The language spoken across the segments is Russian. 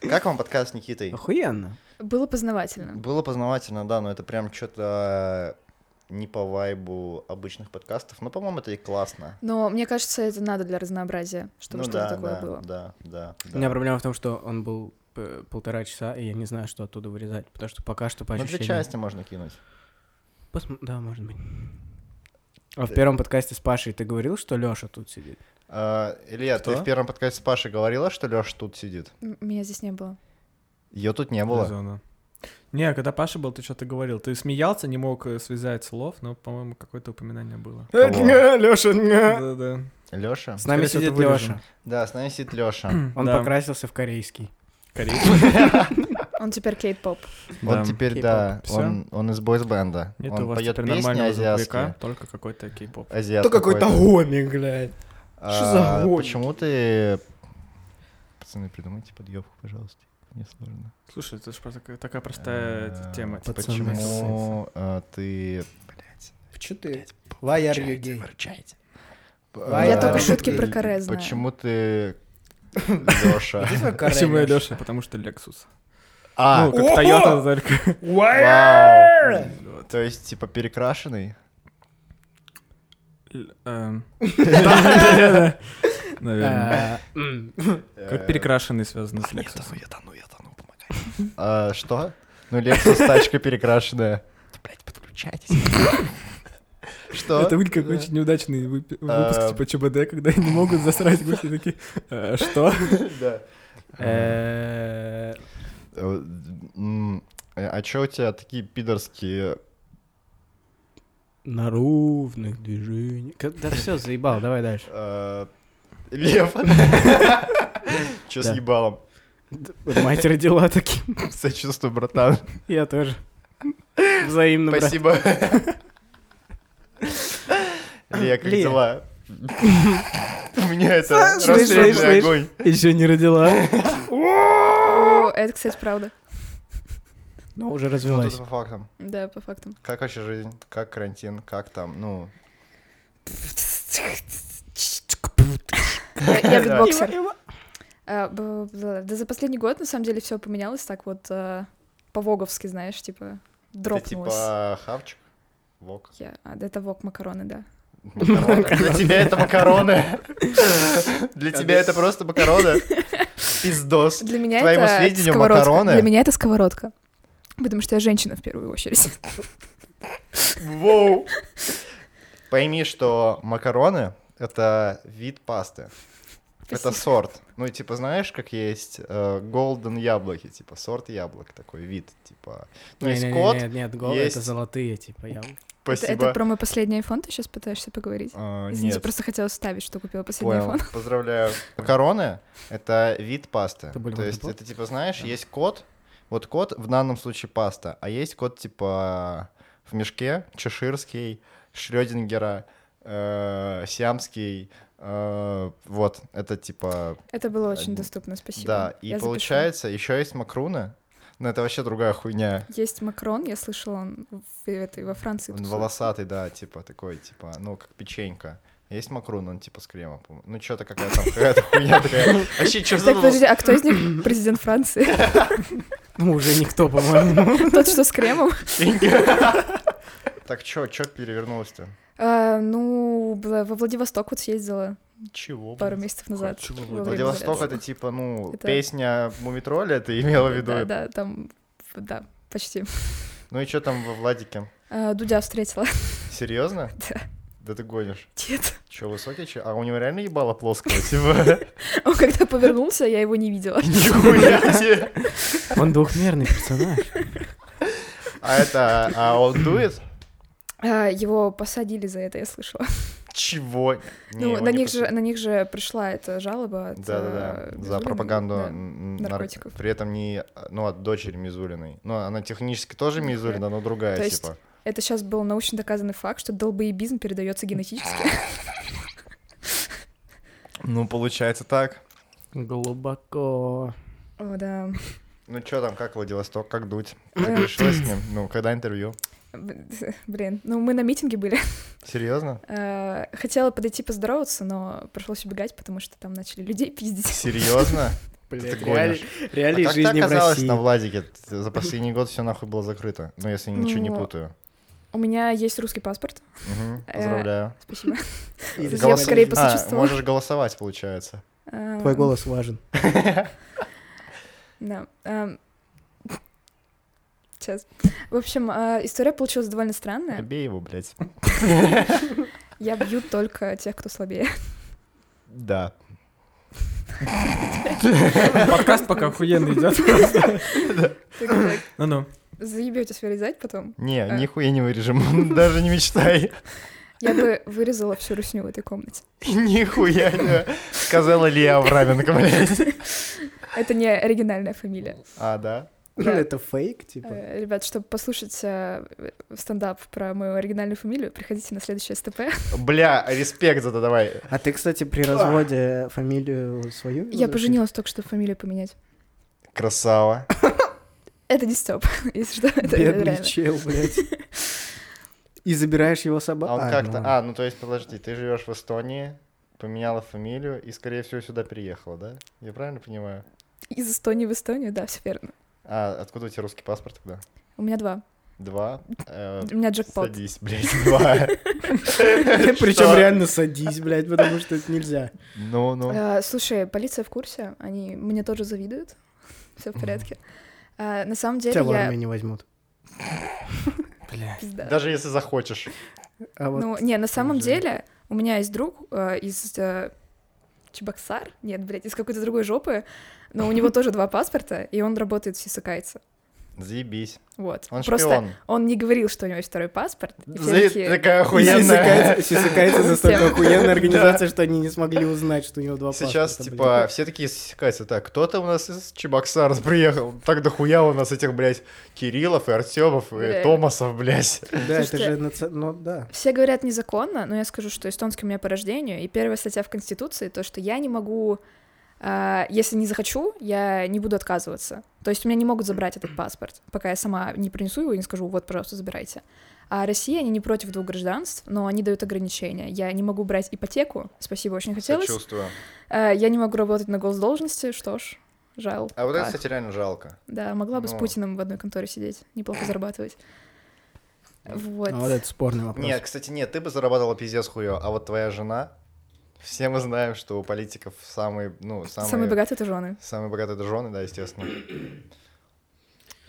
Как вам подкаст с Никитой? Охуенно. Было познавательно. Было познавательно, да, но это прям что-то не по вайбу обычных подкастов. Но, по-моему, это и классно. Но мне кажется, это надо для разнообразия, чтобы ну что-то да, такое да, было. да, да, У да. меня проблема в том, что он был п- полтора часа, и я не знаю, что оттуда вырезать, потому что пока что по Ну, две ощущениям... части можно кинуть. Посм- Да, может быть. А в первом подкасте с Пашей ты говорил, что Лёша тут сидит? А, Илья, ты Что? в первом подкасте с Пашей говорила, что Леша тут сидит? Меня здесь не было. Ее тут не было. Резонно. Не, когда Паша был, ты что-то говорил. Ты смеялся, не мог э, связать слов, но, по-моему, какое-то упоминание было. Кого? Лёша, Да-да. Леша? С нами сидит. Лёша. Да, с нами сидит Леша. Он Да. покрасился в корейский. Он теперь кейт-поп. Он Да. теперь, Кей-поп. да, Всё? он, он из бойс-бенда. Нет у Он вас поет теперь песни нормального азиатские. только какой-то кей-поп. Азиат То какой-то гомик, блядь. А, Что за гомик? Почему ты... Пацаны, придумайте подъебку, пожалуйста. Не сложно. Слушай, это же просто такая- такая простая А, тема. типа. Почему а, ты... Блять. Че ты? Why are you gay? Выручайте. Я А, только шутки э, про каре знаю. Почему ты... Леша. Почему я Леша? Потому что Lexus. А, Ну, как Toyota только. вау. То есть, типа, перекрашенный? Эм. Наверное. А. Как перекрашенный связаны с Lexus. я тону, я тону, помогай. А, Что? Ну, Lexus тачка перекрашенная. Да, блядь, подключайтесь. Что? Это будет как очень неудачный выпи- А. выпуск типа ЧБД, когда они не могут засрать гости такие. «Э, Что? Да. М, А чё у тебя такие пидорские... На ровных движениях. Да все, заебал, давай дальше. э, Лев? Чё с ебалом? Мать родила таким. Сочувствую, братан. Я тоже. Взаимно. Спасибо. Лия, как дела? У меня это Слышь, слышь, расстроенный слышь. огонь. Еще не родила. Это, кстати, правда. Но уже Ну, развелась. тут по фактам. Да, по фактам. Как вообще жизнь? Как карантин? Как там? Ну, Я, битбоксер. А, Да за последний год, на самом деле, все поменялось так вот э, по-воговски, знаешь, типа дропнулось. типа хавчик? Вок. Я- а, это вок макароны, да. Макароны. Для тебя это макароны. Для тебя это просто макароны. Пиздос. Для меня Твоему это сведению, сковородка. макароны- Для меня это сковородка. Потому что я женщина в первую очередь. Воу. Пойми, что макароны — это вид пасты. Это сорт. Ну, типа, знаешь, как есть э, golden яблоки, типа, сорт яблок, такой вид, типа. Ну, есть Не-не-не, кот, Нет, нет, голые есть- это золотые, типа, я... Это, спасибо. это про мой последний iPhone ты сейчас пытаешься поговорить? А, Извините, нет, просто хотела вставить, что купила последний понял, iPhone. поздравляю. Макароны — это вид пасты. То есть это, типа, знаешь, есть кот, вот кот в данном случае паста, а есть кот, типа, в мешке, чеширский, Шрёдингера, э, сиамский, э, вот, это, типа, Это было очень Один. доступно, спасибо. да, и Я запишу. получается, еще есть макруны, но это вообще другая хуйня. Есть Макрон, я слышала, он в этой, во Франции Он тусует. волосатый, да, типа, такой, типа, ну, как печенька. Есть макрун, он типа с кремом, по-моему. Ну, что-то какая-то там, какая-то хуйня такая. Вообще, что Так, подожди, а кто из них президент Франции? Ну, уже никто, по-моему. Тот, что с кремом? Так, что, что перевернулось-то? А, Ну, во Владивосток вот съездила Чего? пару месяцев назад. Чего Владивосток это типа, ну, Это- песня Мумитроля, ты имела в виду? Да, да, там, да, почти. Ну и что там во Владике? А, Дудя встретила. Серьезно? Да. Да ты гонишь. Нет. Че, высокий че? А у него реально ебало плоского, типа? Он когда повернулся, я его не видела. Нихуя себе! Он двухмерный персонаж. А это, а он дует? А, Его посадили за это, я слышала. Чего? Не, Ну, на них же, на них же пришла эта жалоба от Да-да-да, э, за пропаганду да. н- нар- наркотиков. При этом не, ну, от дочери Мизулиной. Ну, она технически тоже Мизулина, но другая, То есть типа. Это сейчас был научно доказанный факт, что долбоебизм передается генетически. Ну, получается так. Глубоко. О, да. Ну, что там, как Владивосток, как дуть? Ты с ним? Ну, когда интервью? Блин, ну мы на митинге были. Серьезно? Э, Хотела подойти поздороваться, но пришлось убегать, потому что там начали людей пиздить. Серьезно? Блядь, ты реалии, реалии а как ты жизни в оказалась России. на Владике? За последний год все нахуй было закрыто. Ну, если ничего не Ну, путаю. У меня есть русский паспорт. Э, Поздравляю. Спасибо. Голоса- скорее А, посочувствовала. можешь голосовать, получается. Твой голос важен. Да. Сейчас. В общем, а, история получилась довольно странная. Бей его, блядь. Я бью только тех, кто слабее. Да. Подкаст пока охуенно идет. Ну-ну. Заебетесь вырезать потом. Не, А. нихуя не вырежем, даже не мечтай. Я бы вырезала всю русню в этой комнате. Нихуя не. Сказала Лия Авраменко, блядь. Это не оригинальная фамилия. А, да? Да. Это фейк, типа. Э, Ребят, чтобы послушать э, стендап про мою оригинальную фамилию, приходите на следующее СТП. Бля, респект за это давай. А ты, кстати, при разводе фамилию свою? Я поженилась только, чтобы фамилию поменять. Красава. Это не стоп, если что, это Бедный чел, блядь. И забираешь его собаку. А он как-то... А, ну то есть, подожди, ты живешь в Эстонии, поменяла фамилию и, скорее всего, сюда переехала, да? Я правильно понимаю? Из Эстонии в Эстонию, да, все верно. А, откуда у тебя русский паспорт тогда? У меня два. Два? Э, У меня джекпот. Садись, блядь, два. Причем реально садись, блядь, потому что это нельзя. Ну, ну. Э, Слушай, полиция в курсе, они мне тоже завидуют. Все в порядке. А, На самом деле Тебя в армию не возьмут. Даже если захочешь. А вот Ну, не, на самом деле, у меня есть друг э, из э, Чебоксар, нет, блядь, из какой-то другой жопы, но у него тоже два паспорта, и он работает в Сисакайце. Заебись. Вот. Он Просто шпион. он не говорил, что у него есть второй паспорт. За- такие, Такая охуенная. Сисакайцы настолько охуенная организация, что они не смогли узнать, что у него два Сейчас, паспорта, типа, все такие сисекаются. Так, кто-то у нас из Чебоксар приехал. Так дохуя у нас этих, блядь, Кириллов и Артемов и. Томасов, блядь. Да, это же... наци- Ну, да. Все говорят незаконно, но я скажу, что эстонский у меня по рождению, и первая статья в Конституции, то, что я не могу, если не захочу, я не буду отказываться. То есть у меня не могут забрать этот паспорт, пока я сама не принесу его и не скажу, вот, пожалуйста, забирайте. А Россия, они не против двух гражданств, но они дают ограничения. Я не могу брать ипотеку, спасибо, очень хотелось. Сочувствую. А, Я не могу работать на госдолжности, что ж, жал. А вот это, А, кстати, реально жалко. Да, могла бы с ну. Путиным в одной конторе сидеть, неплохо зарабатывать. Вот. А вот это спорный вопрос. Нет, кстати, нет, ты бы зарабатывала пиздец хуё, а вот твоя жена, все мы знаем, что у политиков самые, ну, самые... Самые богатые это жены. Самые богатые это жены, да, естественно.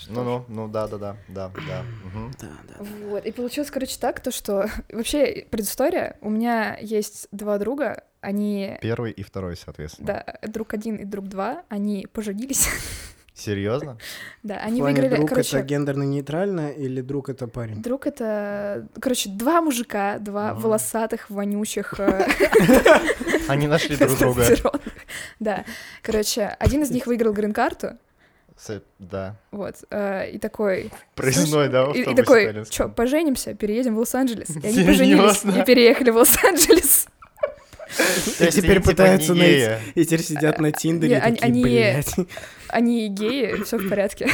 Ну-ну, ну да-да-да, да, да. мгм. Да, да. Вот, и получилось, короче, так, то, что... Вообще, предыстория. У меня есть два друга, они... Первый и второй, соответственно. Да, друг один и друг два, они поженились. Серьезно? да, В они плане выиграли... друг короче, это гендерно-нейтрально или друг это парень? друг это... Короче, два мужика, два волосатых, вонючих... э, Они нашли друг друга. Да. Короче, один из них выиграл грин-карту, Да. вот, э, и такой... Проездной, да, И, и такой, что, поженимся, переедем в Лос-Анджелес. И они поженились и переехали в Лос-Анджелес. То есть теперь типа, пытаются найти-. И теперь сидят на Тиндере такие, блядь. Они геи, все в порядке.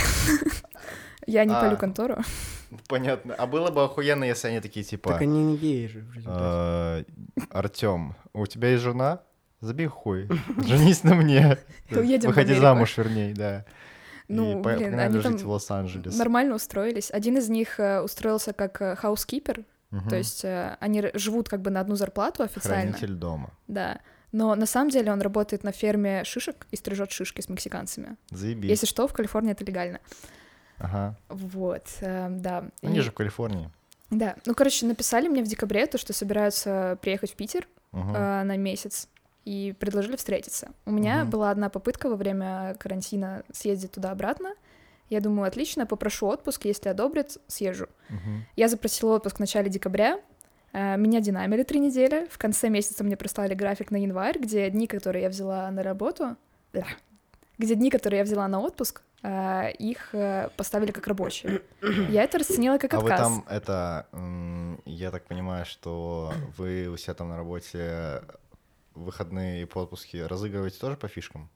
Я не А. полю контору. Понятно. А было бы охуенно, если они такие, типа... Так они не геи же. результате. Артем, у тебя есть жена? Забей хуй. Женись на мне. Выходи замуж, вернее, да. Ну, И блин, они жить там в Лос-Анджелес. Нормально устроились. Один из них э, устроился как э, хаускипер, То есть э, они живут как бы на одну зарплату официально. Хранитель дома. Да. Но на самом деле он работает на ферме шишек и стрижет шишки с мексиканцами. Заебись. Если что, в Калифорнии это легально. Ага. Вот, э, да. Они И- же в Калифорнии. Да. Ну, короче, написали мне в декабре то, что собираются приехать в Питер Мгм. э, на месяц и предложили встретиться. У меня Мгм. была одна попытка во время карантина съездить туда-обратно. Я думаю, отлично, попрошу отпуск, если одобрят, съезжу. Мгм. Я запросила отпуск в начале декабря. э, Меня динамили три недели. В конце месяца мне прислали график на январь, где дни, которые я взяла на работу, где дни, которые я взяла на отпуск, э, их э, поставили как рабочие. Я это расценила как А вы отказ. там, это, я так понимаю, что вы у себя там на работе выходные и по отпуске разыгрываете тоже по фишкам?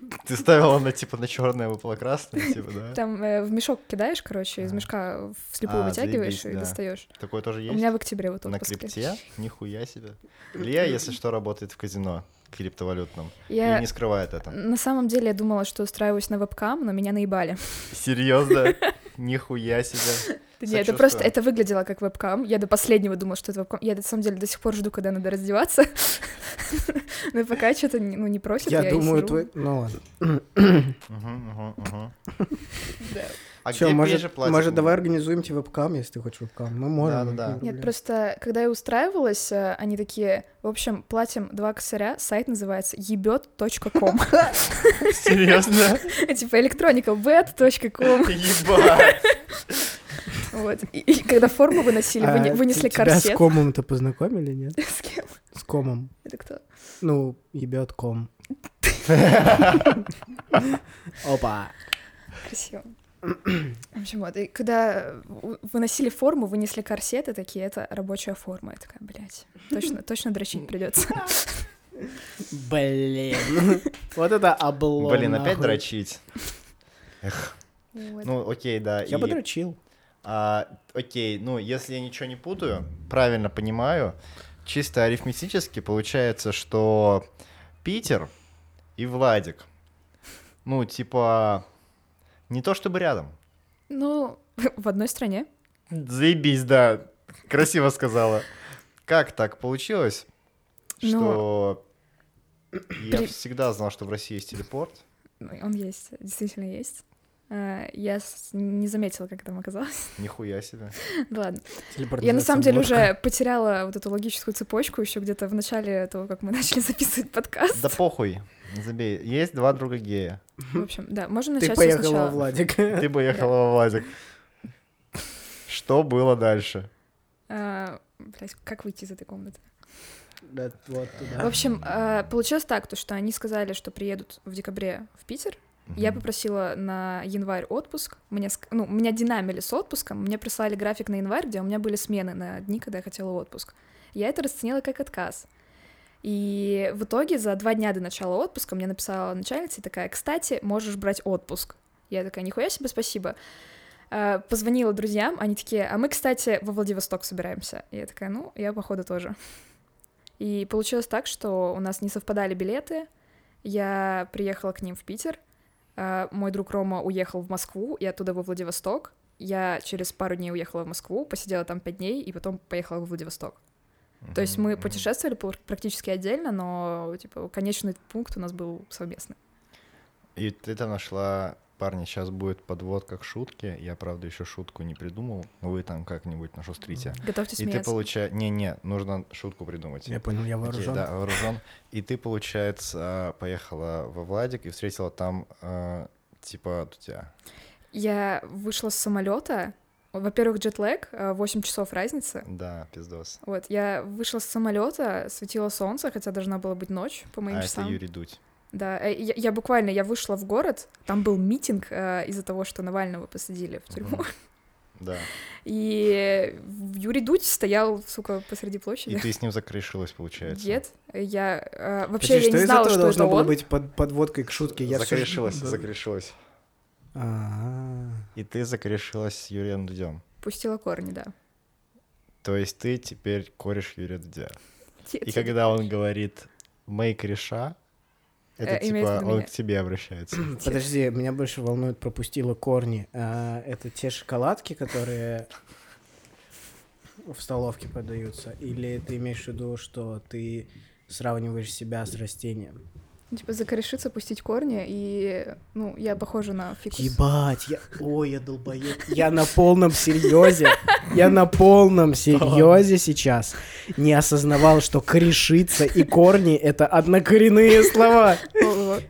Ты ставила на типа на черное, выпало красное, типа, да? Там э, в мешок кидаешь, короче, из А. мешка вслепую А, вытягиваешь и да. достаешь. Такое тоже У есть? меня в октябре вот На отпуск. крипте? Нихуя себе. Илья, если что, работает в казино. криптовалютном. Я И не скрывает это. на самом деле я думала, что устраиваюсь на вебкам, но меня наебали. Серьезно? Нихуя себе. Нет, это просто, это выглядело как вебкам. Я до последнего думала, что это вебкам. Я на самом деле до сих пор жду, когда надо раздеваться. Но пока что-то ну, не просят. Я думаю, твой... Ну ладно. Да. А Всё, где может, же платят? может, давай организуем тебе вебкам, если ты хочешь вебкам. Мы можем. Да-да-да. не Нет, проблема. просто когда я устраивалась, э, они такие, в общем, платим два косаря, сайт называется ебет.ком. Серьезно? Типа электроника bet.com. Ебать. Вот. И, и когда форму выносили, А выне- вынесли т- Тебя с корсет. комом-то познакомили, нет? С кем? С комом. Это кто? Ну, ебет ком. Опа. Красиво. В общем, вот, и когда в- выносили форму, вынесли корсеты такие, это рабочая форма. Я такая, блядь, точно, точно дрочить придется. Блин. Вот это облом. Блин, опять дрочить. Вот. Ну, окей, да. Я и- бы дрочил. А, окей, ну, если я ничего не путаю, правильно понимаю, чисто арифметически получается, что Питер и Владик, ну, типа, не то чтобы рядом. Ну, в одной стране. Заебись, да, красиво сказала. Как так получилось, что я при- всегда знал, что в России есть телепорт? Ну, Он есть, действительно есть. А, Я не заметила, как там оказалось. Нихуя себе. Да Ладно. Я на самом деле уже потеряла вот эту логическую цепочку еще где-то в начале того, как мы начали записывать подкаст. Да похуй, забей. Есть два друга гея. В общем, да, можем Ты начать всё поехала, сначала. Владик. Ты поехала во Владик. Что было дальше? А, блядь, как выйти из этой комнаты? Да, вот В туда. общем, а, получилось так, то, что они сказали, что приедут в декабре в Питер. Я попросила на январь отпуск. Мне, ну, меня динамили с отпуском. Мне прислали график на январь, где у меня были смены на дни, когда я хотела отпуск. Я это расценила как отказ. И в итоге за два дня до начала отпуска мне написала начальница и такая, кстати, можешь брать отпуск. Я такая, нихуя себе, спасибо. А, Позвонила друзьям, они такие, а мы, кстати, во Владивосток собираемся. Я такая, ну, я, походу, тоже. И получилось так, что у нас не совпадали билеты. Я приехала к ним в Питер. А, Мой друг Рома уехал в Москву и оттуда во Владивосток. Я через пару дней уехала в Москву, посидела там пять дней и потом поехала во Владивосток. То есть мы путешествовали пр- практически отдельно, но типа конечный пункт у нас был совместный. И ты там нашла... Парни, сейчас будет подводка к шутке. Я, правда, еще шутку не придумал. но Вы там как-нибудь нашустрите. Готовьте И ты смеяться. получаешь... Не-не, нужно шутку придумать. Я понял, я Окей, вооружен. да, вооружен. И ты, получается, поехала во Владик и встретила там, э, типа, тебя. Я вышла с самолета. Во-первых, джетлэг, э, 8 часов разницы. Да, пиздос. Вот, я вышла с самолета, светило солнце, хотя должна была быть ночь по моим А часам. это Юрий Дудь. Да, э, я, я буквально, я вышла в город, там был митинг э, из-за того, что Навального посадили в тюрьму, Мгм. Да. и Юрий Дудь стоял, сука, посреди И площади. ты с ним закрышилась, получается. Нет, я э, вообще Подожди, я что не знала, этого что должно это было он. быть под подводкой к шутке? Я закрешилась, Да. закрешилась. А, И ты закрешилась с Юрием Дудем. Пустила корни, да. То есть ты теперь кореш Юрия Дудя. И когда он говорит «мэй кореша», это Э, типа он меня. к тебе обращается. Подожди, меня больше волнует пропустила корни. А, это те шоколадки, которые в столовке подаются? Или ты имеешь в виду, что ты сравниваешь себя с растением? Типа закорешиться, пустить корни, и, ну, я похожа на фикус. Ебать, я... Ой, я долбоеб. Я на полном серьезе. Я на полном серьезе сейчас не осознавал, что корешиться и корни — это однокоренные слова.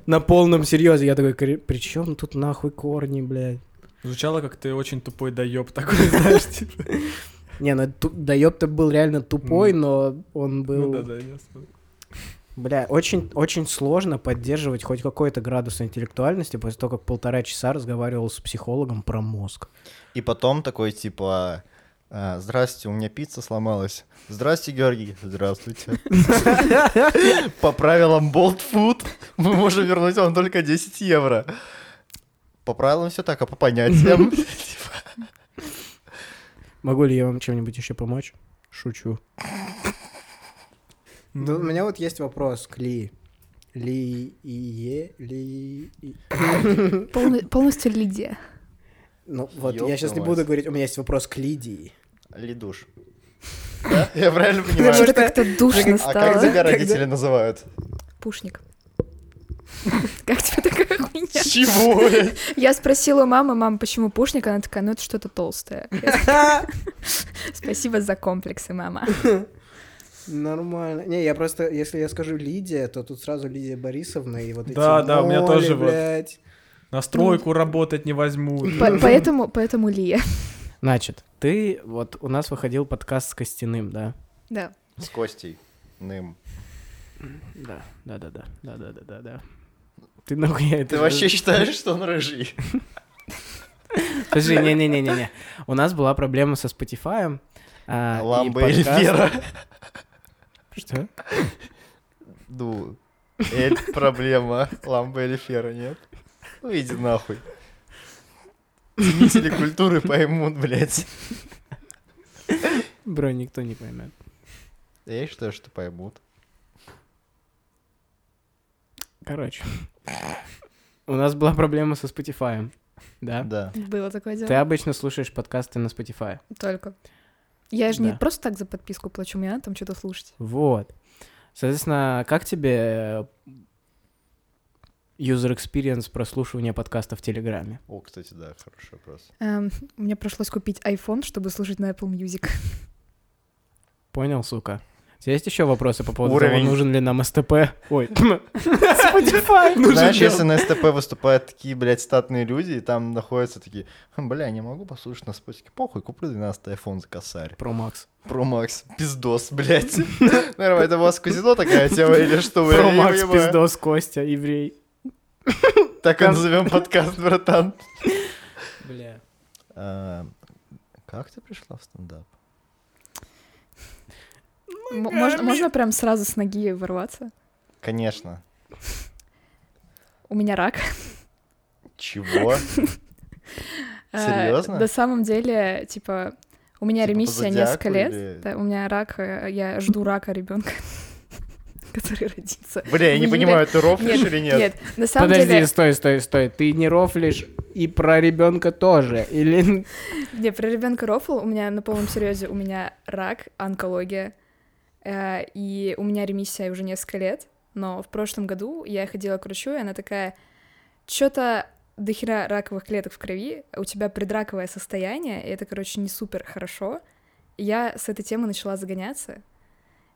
На полном серьезе. Я такой, при чем тут нахуй корни, блядь? Звучало, как ты очень тупой доеб такой, знаешь, типа. Не, ну да ёб-то был реально тупой, Ну. но он был... Ну да-да, ясно. Бля, очень, очень сложно поддерживать хоть какой-то градус интеллектуальности после того, как полтора часа разговаривал с психологом про мозг. И потом такой типа «А, Здрасте, у меня пицца сломалась. Здрасте, Георгий. Здравствуйте. По правилам Bolt Food мы можем вернуть вам только 10 евро. По правилам все так, а по понятиям... Могу ли я вам чем-нибудь еще помочь? Шучу. Да, у меня вот есть вопрос к Ли. Ли и е, ли и... Полно- полностью Лидия. Ну вот, я сейчас не буду говорить, у меня есть вопрос к Лидии. Лидуш. Да? Я правильно Что-то понимаю? как-то душно А как стало. тебя родители называют? Пушник. Как тебе такая хуйня? Чего? Я спросила у мамы, мама, почему пушник? Она такая, ну это что-то толстое. Спасибо за комплексы, мама. Нормально. Не, я просто, если я скажу Лидия, то тут сразу Лидия Борисовна и вот эти Да, да, у меня тоже вот. блядь. На стройку работать не возьмут. По- Поэтому, поэтому Лия. Значит, ты, вот у нас выходил подкаст с Костяным, да? Да. С Костей. Ным. Да, да, да, да, да, да, да, да, да. Ты нахуй я это... Ты вообще считаешь, что он рыжий? Подожди, не-не-не-не-не. У нас была проблема со Spotify. а, и Ламба или Фера? Что? Ну, Эль, проблема. Ламба или Фера, нет? Ну, иди нахуй. Ценители культуры поймут, блядь. Бро, никто не поймет. Я считаю, что поймут. Короче. У нас была проблема со Spotify. Да? Да. Было такое дело. Ты обычно слушаешь подкасты на Spotify. Только. Я же не Да. просто так за подписку плачу, мне надо там что-то слушать. Вот. Соответственно, как тебе э, user experience прослушивания подкаста в Телеграме? О, кстати, да, хороший вопрос. Эм, мне пришлось купить iPhone, чтобы слушать на Apple Music. Понял, сука? У тебя есть еще вопросы по поводу Уровень. того, нужен ли нам СТП? Ой, Spotify Знаешь, ли если на СТП выступают такие, блядь, статные люди, и там находятся такие, «Хм, бля, не могу послушать на спотике. Похуй, куплю 12 iPhone за косарь. Про Макс. Про Макс, пиздос, блядь. Наверное, это у вас казино такая тема или что? Про Макс, пиздос, Костя, еврей. Так и назовем подкаст, братан. Бля. А, Как ты пришла в стендап? Можно, можно прям сразу с ноги ворваться? Конечно. У меня рак. Чего? Э, Серьезно? На самом деле, типа, у меня Типа ремиссия несколько лет. у меня рак, э, я жду рака ребенка, который родится. Бля, я не в июле. понимаю, ты рофлишь или нет? Нет, на самом Подожди, деле... стой, стой, стой. Ты не рофлишь и про ребенка тоже? Или Не, про ребенка рофл у меня на полном серьезе у меня рак, онкология, и у меня ремиссия уже несколько лет, но в прошлом году я ходила к врачу, и она такая, что-то дохера раковых клеток в крови, у тебя предраковое состояние, и это, короче, не супер хорошо. Я с этой темы начала загоняться,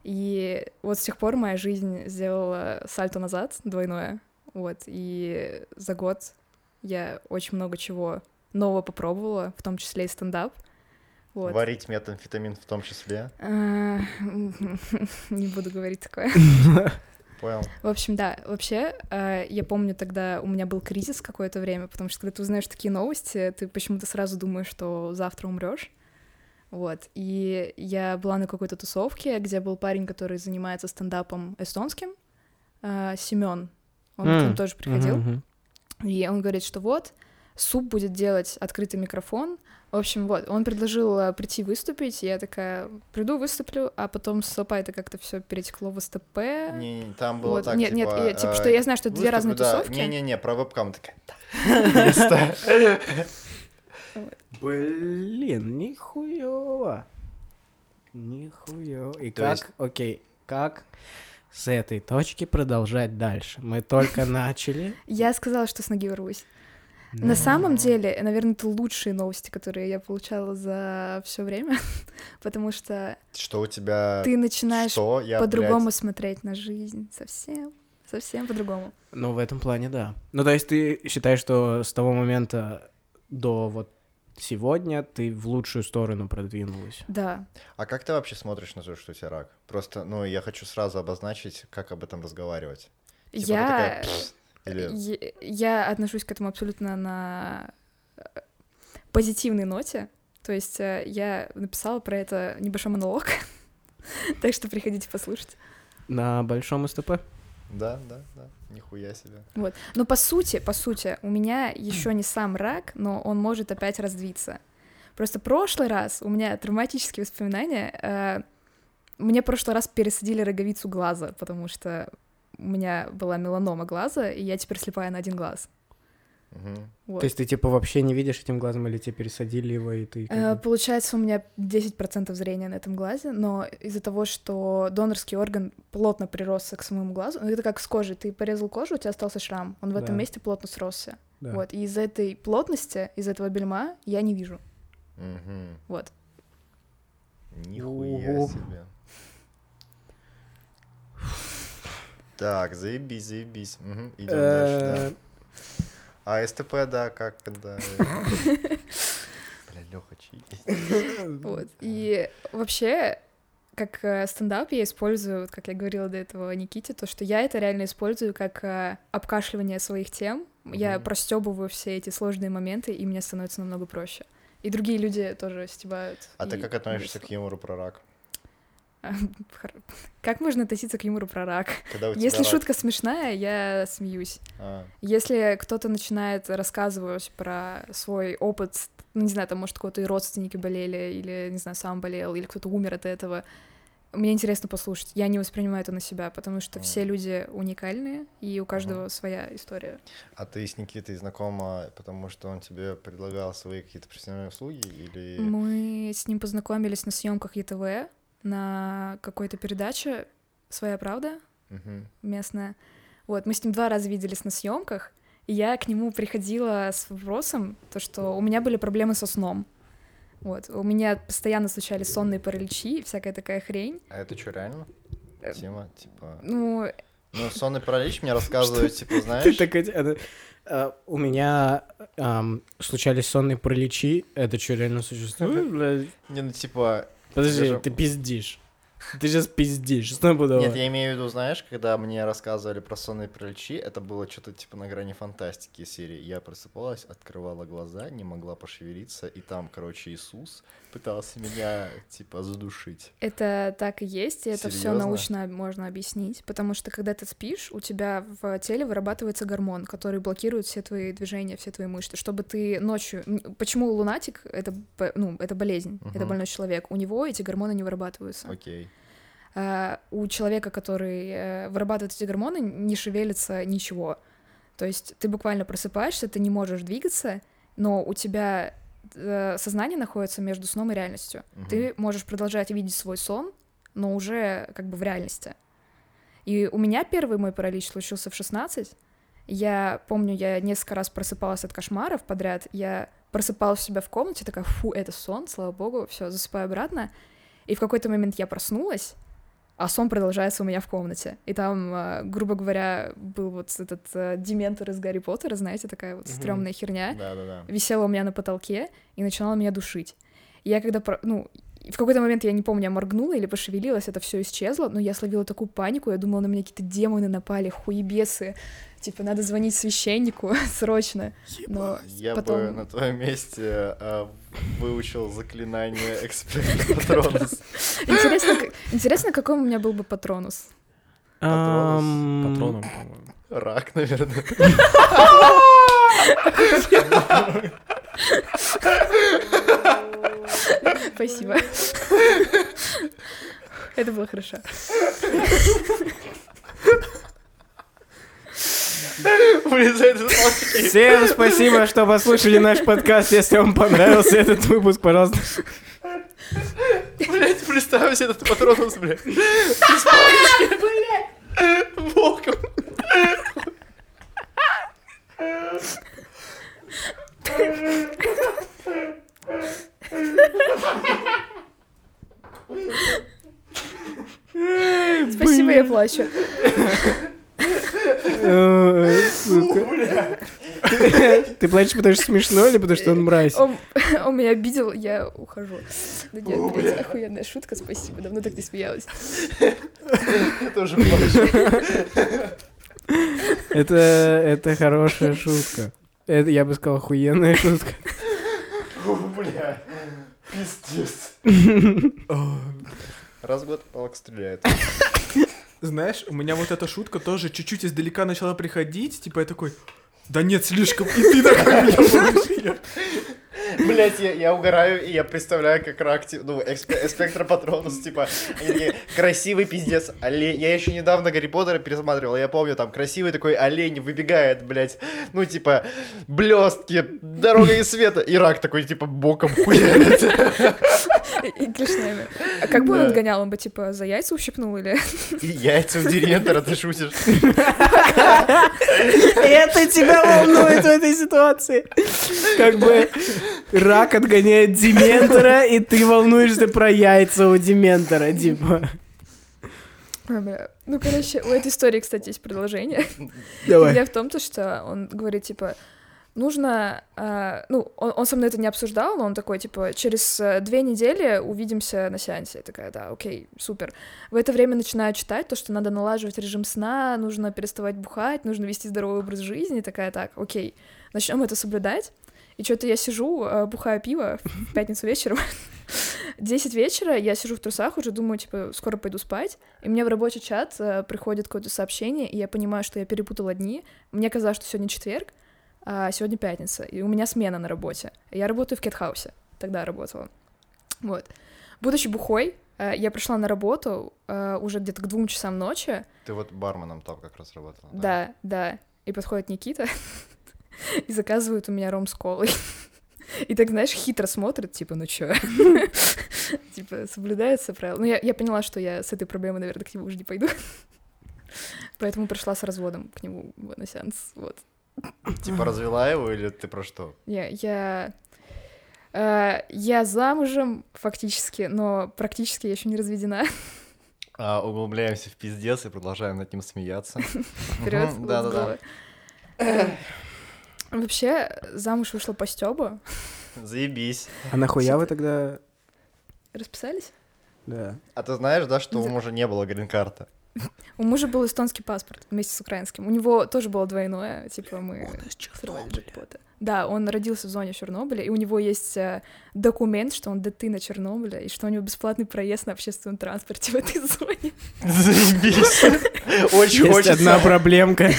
и вот с тех пор моя жизнь сделала сальто назад двойное, вот, и за год я очень много чего нового попробовала, в том числе и стендап. Вот. Варить метамфетамин в том числе. А, Не буду говорить такое. Понял. В общем, да, вообще, э, я помню тогда у меня был кризис какое-то время, потому что когда ты узнаешь такие новости, ты почему-то сразу думаешь, что завтра умрешь. Вот. И я была на какой-то тусовке, где был парень, который занимается стендапом эстонским, Семен. Он к ним тоже приходил. Мгм. И он говорит, что вот, суп будет делать открытый микрофон. В общем, вот, он предложил э, прийти выступить, и я такая, приду, выступлю, а потом с СОПа это как-то все перетекло в СТП. Не, не, там было Вот, так, нет, нет, типа, я- типа, э, что я знаю, что это две разные да. тусовки. Не-не-не, про вебкам такая. Блин, нихуёво. Нихуёво. И как, окей, как с этой точки продолжать дальше? Мы только начали. Я сказала, что с ноги ворвусь. Да. На самом деле, наверное, это лучшие новости, которые я получала за все время, потому что Что у тебя... ты начинаешь по-другому блядь, смотреть на жизнь, совсем, совсем по-другому. Ну, в этом плане, да. Ну, то есть ты считаешь, что с того момента до вот сегодня ты в лучшую сторону продвинулась? Да, А как ты вообще смотришь на то, что у тебя рак? Просто, ну, я хочу сразу обозначить, как об этом разговаривать. Типа ты я такая, или... Я, отношусь к этому абсолютно на э, позитивной ноте. То есть э, я написала про это небольшой монолог. Так что приходите послушать. На большом СТП? Да, да, да, нихуя себе. Вот. Но по сути, по сути, у меня еще не сам рак, но он может опять развиться. Просто прошлый раз у меня травматические воспоминания. э, Мне прошлый раз пересадили роговицу глаза, потому что у меня была меланома глаза, и я теперь слепая на один глаз. Мгм. Вот. То есть ты типа вообще не видишь этим глазом, или тебе пересадили его, и ты... Э, Получается, у меня 10% зрения на этом глазе, но из-за того, что донорский орган плотно приросся к самому глазу, это как с кожей, ты порезал кожу, у тебя остался шрам, он в этом Да. месте плотно сросся. Да. Вот, и из-за этой плотности, из этого бельма я не вижу. Мгм. Вот. Нихуя Ого. себе. Так, заебись, заебись. Идем дальше, да. Э, А СТП, да, как когда... Бля, Лёха, чьи? Вот. И вообще, как э, стендап я использую, вот как я говорила до этого Никите, то, что я это реально использую как э, обкашливание своих тем. Я простебываю все эти сложные моменты, и мне становится намного проще. И другие люди тоже стебают. А ты как относишься к юмору про рак? Как можно относиться к юмору про рак? Если рак? шутка смешная, я смеюсь. А, Если кто-то начинает рассказывать про свой опыт, ну, не знаю, там, может, кого-то и родственники болели, или, не знаю, сам болел, или кто-то умер от этого, мне интересно послушать. Я не воспринимаю это на себя, потому что все Мгм. люди уникальные, и у каждого своя история. а ты с Никитой знакома, потому что он тебе предлагал свои какие-то профессиональные услуги или... Мы с ним познакомились на съемках ЕТВ, на какой-то передаче «Своя правда», Мгм. местная. Вот, мы с ним два раза виделись на съемках, и я к нему приходила с вопросом, то, что у меня были проблемы со сном. Вот, у меня постоянно случались сонные параличи и всякая такая хрень. А это что, реально? Э, Тема, типа... Ну, Ну, сонный паралич мне рассказывают, типа, Ты знаешь... такая, это, э, у меня случались сонные параличи. Это что, реально существует? Не, ну, типа... Подожди, Даже- ты пиздишь. Ты сейчас пиздишь, стопудово. Нет, я имею в виду, знаешь, когда мне рассказывали про сонные параличи, это было что-то типа на грани фантастики серии. Я просыпалась, открывала глаза, не могла пошевелиться, и там, короче, Иисус пытался меня, типа, задушить. это так и есть, и это все научно можно объяснить, потому что когда ты спишь, у тебя в теле вырабатывается гормон, который блокирует все твои движения, все твои мышцы, чтобы ты ночью... Почему лунатик — это, ну, это болезнь, это Мгм. больной человек, у него эти гормоны не вырабатываются. Окей. а, у человека, который э, вырабатывает эти гормоны, не шевелится ничего. То есть ты буквально просыпаешься, ты не можешь двигаться, но у тебя сознание находится между сном и реальностью. Мгм. Ты можешь продолжать видеть свой сон, но уже как бы в реальности. И у меня первый мой паралич случился в 16. Я помню, я несколько раз просыпалась от кошмаров подряд. Я просыпалась у себя в комнате, такая, фу, это сон, слава богу, все, засыпаю обратно. И в какой-то момент я проснулась, а сон продолжается у меня в комнате. И там, э, грубо говоря, был вот этот э, дементор из Гарри Поттера, знаете, такая вот Мгм. стрёмная херня Да-да-да. висела у меня на потолке и начинала меня душить. И я когда, ну, в какой-то момент, я не помню, я моргнула или пошевелилась, это все исчезло, но я словила такую панику, я думала, на меня какие-то демоны напали, хуебесы, типа, надо звонить священнику срочно. Но Я бы потом... на твоем месте а, выучил заклинание эксперта Патронус. Интересно, к- интересно, какой у меня был бы патронус? Ам, Патроном, по-моему. Рак, наверное. Спасибо. Это было хорошо. Всем спасибо, что послушали наш подкаст. Если вам понравился этот выпуск, пожалуйста, Блять, представь себе этот патронус, блядь. Волком. Спасибо, я плачу. Ты плачешь, потому что смешно или потому что он мразь? Он, меня обидел, я ухожу. Ну нет, блядь, охуенная шутка, спасибо. Давно так не смеялась. Я тоже плачу. Это, это хорошая шутка. Это, я бы сказал, охуенная шутка. Бля. Пиздец. Раз в год палка стреляет. Знаешь, у меня вот эта шутка тоже чуть-чуть издалека начала приходить, типа я такой, да нет, слишком, и ты такой. Блять, я, я угораю, и я представляю, как рак, ти- ну, эксп- спектропатронус, типа, красивый пиздец, олень. Я еще недавно Гарри Поттера пересматривал, я помню, там, красивый такой олень выбегает, блять, ну, типа, блестки, дорога и света, и рак такой, типа, боком хуярит. И, клешнями. А как бы он отгонял? Он бы, типа, за яйца ущипнул или... И яйца у директора, ты шутишь? Это тебя волнует в этой ситуации. Как бы рак отгоняет Дементора, и ты волнуешься про яйца у Дементора, типа. Ну, короче, у этой истории, кстати, есть продолжение. Давай. Идея в том, то, что он говорит, типа, нужно... а, ну, он, он со мной это не обсуждал, но он такой, типа, через э, две недели увидимся на сеансе. Я такая, да, окей, супер. В это время начинаю читать то, что надо налаживать режим сна, нужно переставать бухать, нужно вести здоровый образ жизни. Такая, так, окей, начнем это соблюдать. И что-то я сижу, э, бухаю пиво в пятницу вечером. 10 вечера, я сижу в трусах, уже думаю, типа, скоро пойду спать. И мне в рабочий чат э, приходит какое-то сообщение, и я понимаю, что я перепутала дни. Мне казалось, что сегодня четверг, а сегодня пятница, и у меня смена на работе. Я работаю в кетхаусе, тогда работала. Вот. Будучи бухой, э, я пришла на работу э, уже где-то к двум часам ночи. Ты вот барменом там как раз работала. Да, да. И подходит Никита и заказывает у меня ром с колой. И так, знаешь, хитро смотрит, типа, ну чё? Типа, соблюдается правило. Ну, я, я поняла, что я с этой проблемой, наверное, к нему уже не пойду. Поэтому пришла с разводом к нему на сеанс. Вот. Типа развела его или ты про что? Я, я, э, я замужем фактически, но практически я еще не разведена. А, углубляемся в пиздец и продолжаем над ним смеяться. Вперед. Мгм, Да-да-да. Вообще, замуж вышла по Стёбу. Заебись. А нахуя вы тогда... Расписались? Да. А ты знаешь, да, что у мужа не было грин-карты? У мужа был эстонский паспорт вместе с украинским. У него тоже было двойное, типа мы срывали джекпоты. Да, он родился в зоне Чернобыля, и у него есть э, документ, что он дитина Чернобыля, и что у него бесплатный проезд на общественном транспорте в этой зоне. Заебись. Очень Есть хочется. одна проблемка.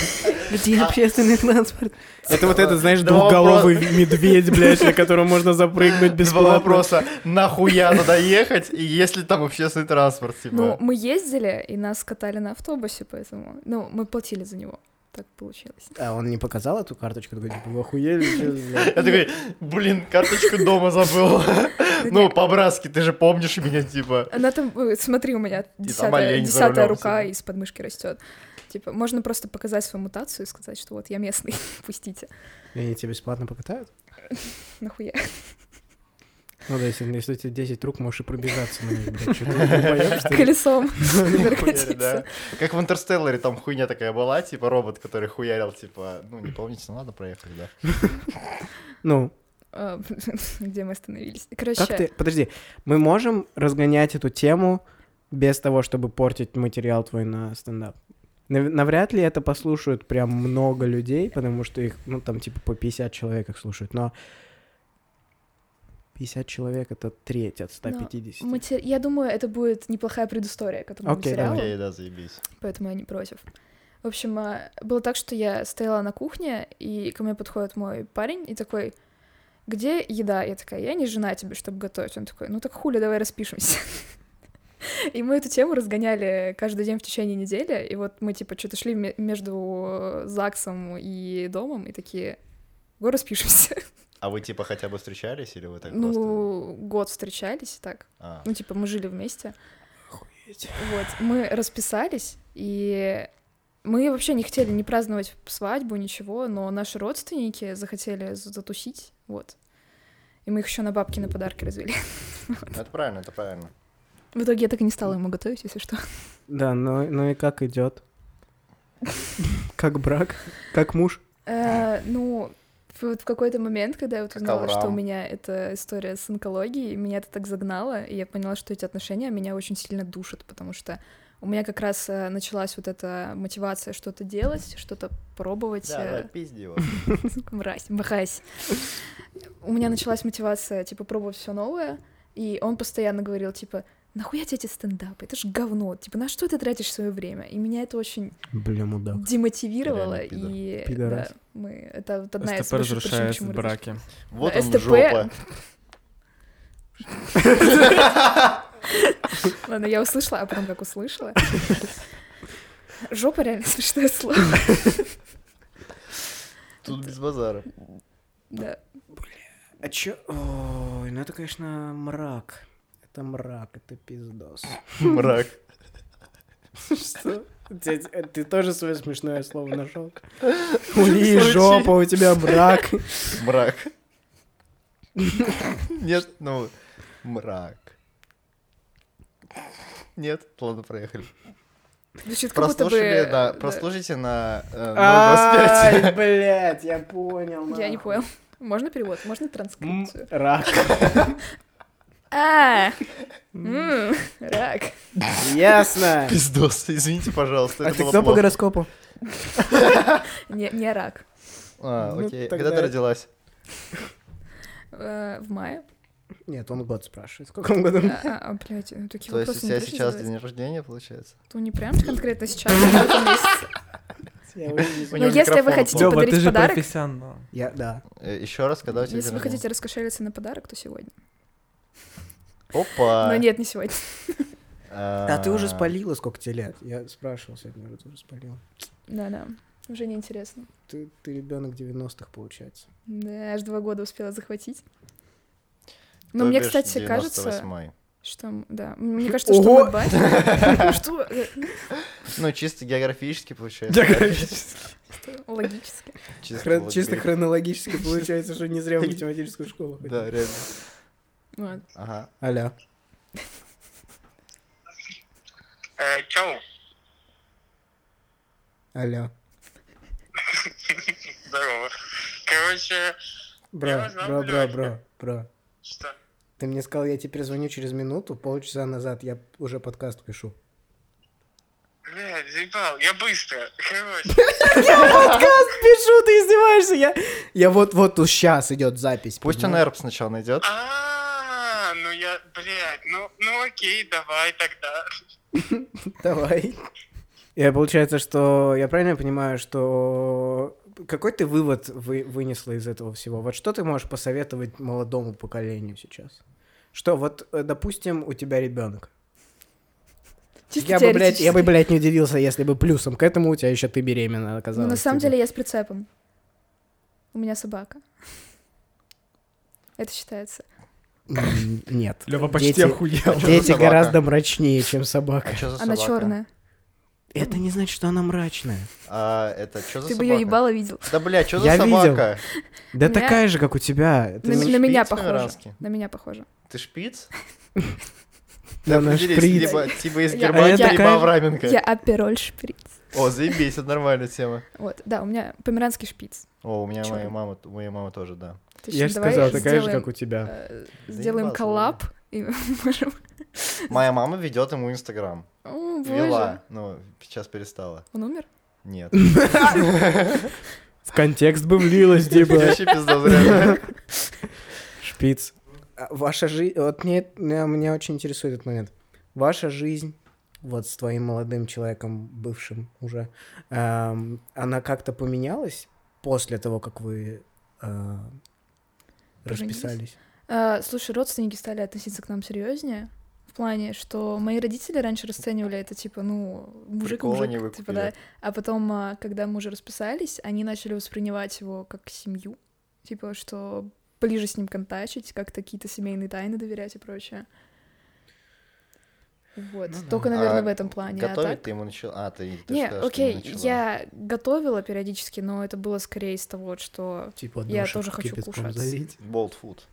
Где общественный транспорт? Это вот это, знаешь, Два двухголовый медведь, блядь, на котором можно запрыгнуть Два бесплатно. вопроса. Нахуя туда ехать? И есть ли там общественный транспорт? Ну, Типа, мы ездили, и нас катали на автобусе, поэтому... Ну, мы платили за него. Так получилось. А он не показал эту карточку? Такой, типа, вы охуели? чё, блядь?» я такой, блин, карточку дома забыл. Ну, по-братски, ты же помнишь меня, типа. Она там, э, смотри, у меня там десятая, рука из подмышки растет. Типа, можно просто показать свою мутацию и сказать, что вот я местный, пустите. И они тебя бесплатно покатают? Нахуя? Ну да, если, если у тебя 10 рук, можешь и пробежаться на них, блядь. Колесом прокатиться. да. Как в Интерстелларе там хуйня такая была, типа робот, который хуярил, типа, ну, не помните, ну ладно, проехали, да. Ну, А, Где мы остановились? Короче, как ты... Подожди, мы можем разгонять эту тему без того, чтобы портить материал твой на стендап? Нав- Навряд ли это послушают прям много людей, потому что их, ну, там, типа, по 50 человек их слушают, но 50 человек — это треть от 150. мате- я думаю, это будет неплохая предыстория к этому Окей, материалу, Окей, да, заебись. поэтому я не против. В общем, а, было так, что я стояла на кухне, и ко мне подходит мой парень и такой, где еда? Я такая, я не жена тебе, чтобы готовить. Он такой, ну так хули, давай распишемся. И мы эту тему разгоняли каждый день в течение недели, и вот мы, типа, что-то шли ме- между ЗАГСом и домом, и такие, го распишемся. А вы, типа, хотя бы встречались или вы так просто... Ну, год встречались, так. А, Ну, типа, мы жили вместе. Охуеть. Вот, мы расписались, и мы вообще не хотели не праздновать свадьбу, ничего, но наши родственники захотели за- затусить, вот. И мы их еще на бабки на подарки развели. ну, это правильно, это правильно. В итоге я так и не стала ему готовить, если что. Да, ну, ну и как идет? Как брак? Как муж? Э, Ну, вот в какой-то момент, когда я вот узнала, что у меня эта история с онкологией, меня это так загнало, и я поняла, что эти отношения меня очень сильно душат, потому что у меня как раз э, началась вот эта мотивация что-то делать, что-то пробовать. Да, э, да, пизди его. Мразь, мразь. У меня началась мотивация, типа, пробовать все новое, и он постоянно говорил, типа, нахуя тебе эти стендапы? Это ж говно. Типа, на что ты тратишь свое время? И меня это очень Бля, мудак. демотивировало. Реально пидор. И Пидорас. да, мы... Это вот одна из СТП больших причин, разрушает почему мы браки. Вот Да, он, СТП. жопа. Ладно, я услышала, а потом как услышала. Жопа реально смешное слово. Тут без базара. Да. А чё? Ой, ну это, конечно, мрак. Это мрак, это пиздос. Мрак. Что? Ты, ты тоже свое смешное слово нашел? Ули, жопа, у тебя мрак. Мрак. Нет, ну, мрак. Нет? Ладно, проехали. Звучит как будто бы... Прослушали, да, прослушайте на э, Ай, 0,25. блядь, я понял. Я не понял. Можно перевод? Можно транскрипцию? Рак. А, м, рак. Ясно. Пиздос, извините, пожалуйста, А это ты было кто по плохо. гороскопу? Не, не рак. А, Ну, окей. Когда ты родилась? Э, В мае. Нет, он год спрашивает. В каком году? А, а, а, блядь, ну такие То есть у вопросы не тебя будешь сейчас задавать? день рождения, получается? То не прям конкретно сейчас, а в этом месяце. Я уже не У знаю. Но него если вы микрофон хотите плохо. Лёва, ты подарить же подарок, профессионал. Я, да. Еще раз, когда у тебя если вы хотите раскошелиться на подарок, то сегодня. Опа! Но нет, не сегодня. А ты уже спалила, сколько тебе лет? Я спрашивал сегодня, ты уже спалила. Да-да, уже неинтересно. Ты, ты ребенок 90-х, получается. Да, аж два года успела захватить. Но мне, кстати, кажется, 98-й. что... Да, мне кажется, что мой батя... Что? Ну, чисто географически получается. что? Логически. Чисто, хронологически получается, что не зря в математическую школу ходил. Да, реально. Вот. Ага. Алло. Э, чау. Алло. Здорово. Короче, Бро, Я бро, бро, бро, бро. что? Ты мне сказал, я тебе перезвоню через минуту, полчаса назад я уже подкаст пишу. Блядь, заебал, я быстро. Короче, Подкаст пишу, ты издеваешься? Я, я вот, вот тут сейчас идет запись. Пусть он эрп сначала найдет. а, я, блядь, ну, ну окей, давай тогда. Давай. Я получается, что я правильно понимаю, что какой ты вывод вы, вынесла из этого всего? Вот что ты можешь посоветовать молодому поколению сейчас? Что вот, э, допустим, у тебя ребенок. Чисто Я бы, блядь, я бы, блядь, не удивился, если бы плюсом к этому у тебя еще ты беременна Ну, оказалась. на самом типа. деле я с прицепом. У меня собака. Это считается. Нет. Лёва почти Дети- охуел. за Дети собака? гораздо мрачнее, чем собака. А что за Она собака? черная. Это не значит, что она мрачная. А, это что за Ты бы собака? ее ебало видел. Да, бля, что за Я видел. собака? Да меня- такая же, как у тебя. На, Ты на меня померанский? На меня похоже. Ты шпиц? Да, она Определись, шприц. Либо, типа из Германии, я либо Авраменко. Я апероль шприц. О, заебись, это нормальная тема. Вот, да, у меня померанский шпиц. О, у меня Чё? моя мама, у моей мамы тоже, да. Я же сказал, такая же, как у тебя. э, Сделаем коллаб, и можем... Моя мама ведет ему Инстаграм. Вела, ну, сейчас перестала. Он умер? Нет. В контекст бы влилось, типа. Вообще пизда зря. Шпиц. А Ваша жизнь... Вот мне, меня, меня очень интересует этот момент. Ваша жизнь вот с твоим молодым человеком, бывшим уже, эм, она как-то поменялась после того, как вы э, расписались? А, слушай, родственники стали относиться к нам серьезнее. В плане, что мои родители раньше расценивали это типа, ну, мужик Прикола мужик, не типа, да. А потом, а, когда мы уже расписались, они начали воспринимать его как семью, типа, что ближе с ним контачить, как-то какие-то семейные тайны доверять и прочее. Вот. Ну да. Только, наверное, А в этом плане. А Готовить так- ты ему начал... А, ты, ты Не, сказала, что не окей, начала. я готовила периодически, но это было скорее из того, что Типа Я тоже хочу кушать. залить? Фуд. Болт фуд.